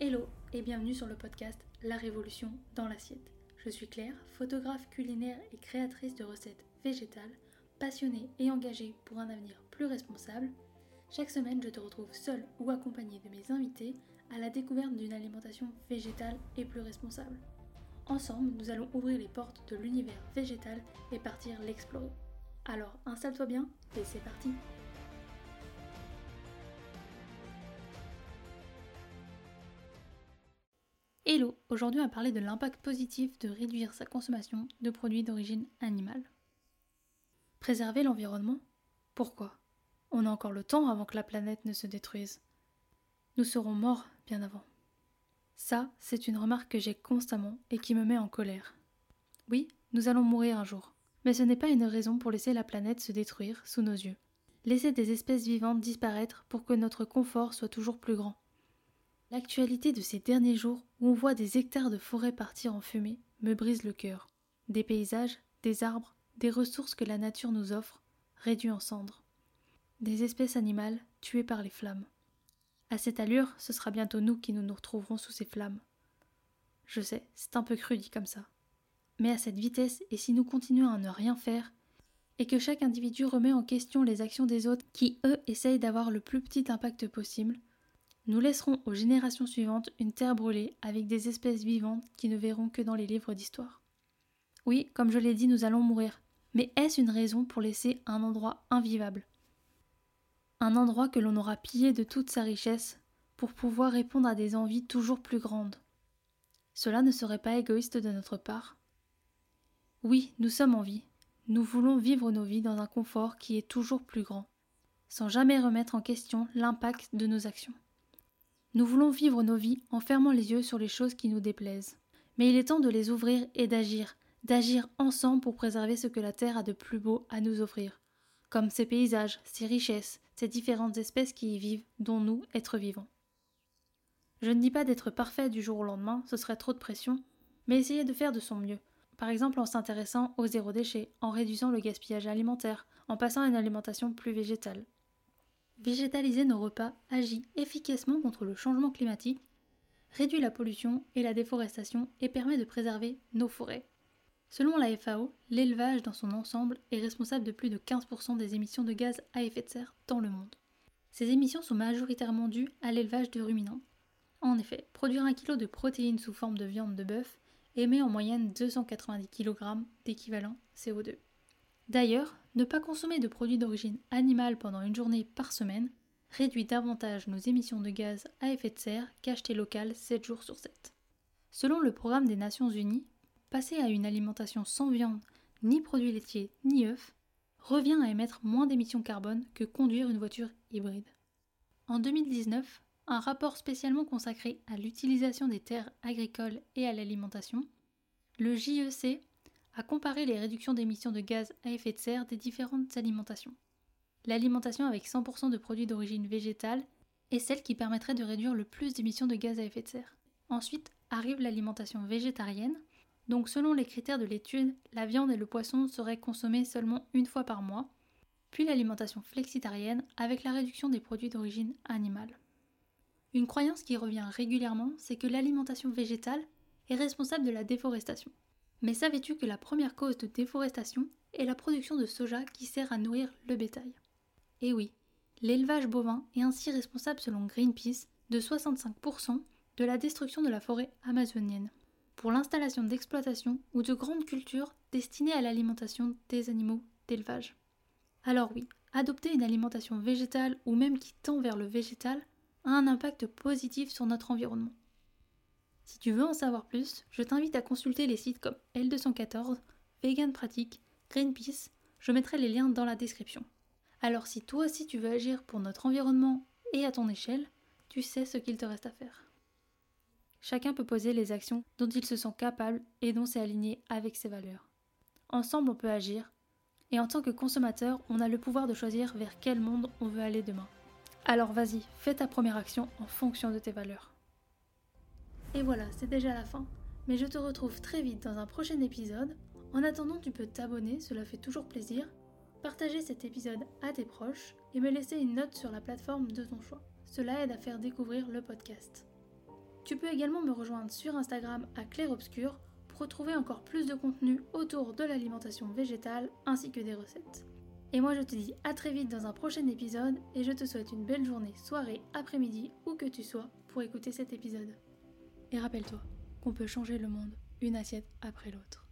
Hello et bienvenue sur le podcast La Révolution dans l'assiette. Je suis Claire, photographe culinaire et créatrice de recettes végétales, passionnée et engagée pour un avenir plus responsable. Chaque semaine, je te retrouve seule ou accompagnée de mes invités à la découverte d'une alimentation végétale et plus responsable. Ensemble, nous allons ouvrir les portes de l'univers végétal et partir l'explorer. Alors installe-toi bien et c'est parti Hello, aujourd'hui on va parler de l'impact positif de réduire sa consommation de produits d'origine animale. Préserver l'environnement? Pourquoi? On a encore le temps avant que la planète ne se détruise. Nous serons morts bien avant. Ça, c'est une remarque que j'ai constamment et qui me met en colère. Oui, nous allons mourir un jour, mais ce n'est pas une raison pour laisser la planète se détruire sous nos yeux. Laisser des espèces vivantes disparaître pour que notre confort soit toujours plus grand. L'actualité de ces derniers jours, où on voit des hectares de forêt partir en fumée, me brise le cœur. Des paysages, des arbres, des ressources que la nature nous offre, réduits en cendres. Des espèces animales tuées par les flammes. À cette allure, ce sera bientôt nous qui nous, nous retrouverons sous ces flammes. Je sais, c'est un peu cru dit comme ça. Mais à cette vitesse, et si nous continuons à ne rien faire, et que chaque individu remet en question les actions des autres qui, eux, essayent d'avoir le plus petit impact possible, nous laisserons aux générations suivantes une terre brûlée avec des espèces vivantes qui ne verront que dans les livres d'histoire. Oui, comme je l'ai dit, nous allons mourir. Mais est-ce une raison pour laisser un endroit invivable? Un endroit que l'on aura pillé de toute sa richesse pour pouvoir répondre à des envies toujours plus grandes. Cela ne serait pas égoïste de notre part? Oui, nous sommes en vie. Nous voulons vivre nos vies dans un confort qui est toujours plus grand, sans jamais remettre en question l'impact de nos actions. Nous voulons vivre nos vies en fermant les yeux sur les choses qui nous déplaisent. Mais il est temps de les ouvrir et d'agir, d'agir ensemble pour préserver ce que la Terre a de plus beau à nous offrir, comme ses paysages, ses richesses, ses différentes espèces qui y vivent, dont nous, êtres vivants. Je ne dis pas d'être parfait du jour au lendemain, ce serait trop de pression, mais essayer de faire de son mieux, par exemple en s'intéressant au zéro déchet, en réduisant le gaspillage alimentaire, en passant à une alimentation plus végétale, Végétaliser nos repas agit efficacement contre le changement climatique, réduit la pollution et la déforestation et permet de préserver nos forêts. Selon la FAO, l'élevage dans son ensemble est responsable de plus de 15% des émissions de gaz à effet de serre dans le monde. Ces émissions sont majoritairement dues à l'élevage de ruminants. En effet, produire un kilo de protéines sous forme de viande de bœuf émet en moyenne 290 kg d'équivalent CO2. D'ailleurs, ne pas consommer de produits d'origine animale pendant une journée par semaine réduit davantage nos émissions de gaz à effet de serre qu'acheter local 7 jours sur 7. Selon le programme des Nations Unies, passer à une alimentation sans viande, ni produits laitiers, ni œufs, revient à émettre moins d'émissions carbone que conduire une voiture hybride. En 2019, un rapport spécialement consacré à l'utilisation des terres agricoles et à l'alimentation, le JEC à comparer les réductions d'émissions de gaz à effet de serre des différentes alimentations. L'alimentation avec 100% de produits d'origine végétale est celle qui permettrait de réduire le plus d'émissions de gaz à effet de serre. Ensuite arrive l'alimentation végétarienne. Donc selon les critères de l'étude, la viande et le poisson seraient consommés seulement une fois par mois. Puis l'alimentation flexitarienne avec la réduction des produits d'origine animale. Une croyance qui revient régulièrement, c'est que l'alimentation végétale est responsable de la déforestation. Mais savais-tu que la première cause de déforestation est la production de soja qui sert à nourrir le bétail? Eh oui, l'élevage bovin est ainsi responsable selon Greenpeace de 65% de la destruction de la forêt amazonienne, pour l'installation d'exploitations ou de grandes cultures destinées à l'alimentation des animaux d'élevage. Alors oui, adopter une alimentation végétale ou même qui tend vers le végétal a un impact positif sur notre environnement. Si tu veux en savoir plus, je t'invite à consulter les sites comme L214, Vegan Pratique, Greenpeace, je mettrai les liens dans la description. Alors si toi aussi tu veux agir pour notre environnement et à ton échelle, tu sais ce qu'il te reste à faire. Chacun peut poser les actions dont il se sent capable et dont c'est aligné avec ses valeurs. Ensemble on peut agir, et en tant que consommateur, on a le pouvoir de choisir vers quel monde on veut aller demain. Alors vas-y, fais ta première action en fonction de tes valeurs. Et voilà, c'est déjà la fin. Mais je te retrouve très vite dans un prochain épisode. En attendant, tu peux t'abonner, cela fait toujours plaisir, partager cet épisode à tes proches et me laisser une note sur la plateforme de ton choix. Cela aide à faire découvrir le podcast. Tu peux également me rejoindre sur Instagram à Claire Obscur pour retrouver encore plus de contenu autour de l'alimentation végétale ainsi que des recettes. Et moi je te dis à très vite dans un prochain épisode et je te souhaite une belle journée, soirée, après-midi, où que tu sois pour écouter cet épisode. Et rappelle-toi qu'on peut changer le monde une assiette après l'autre.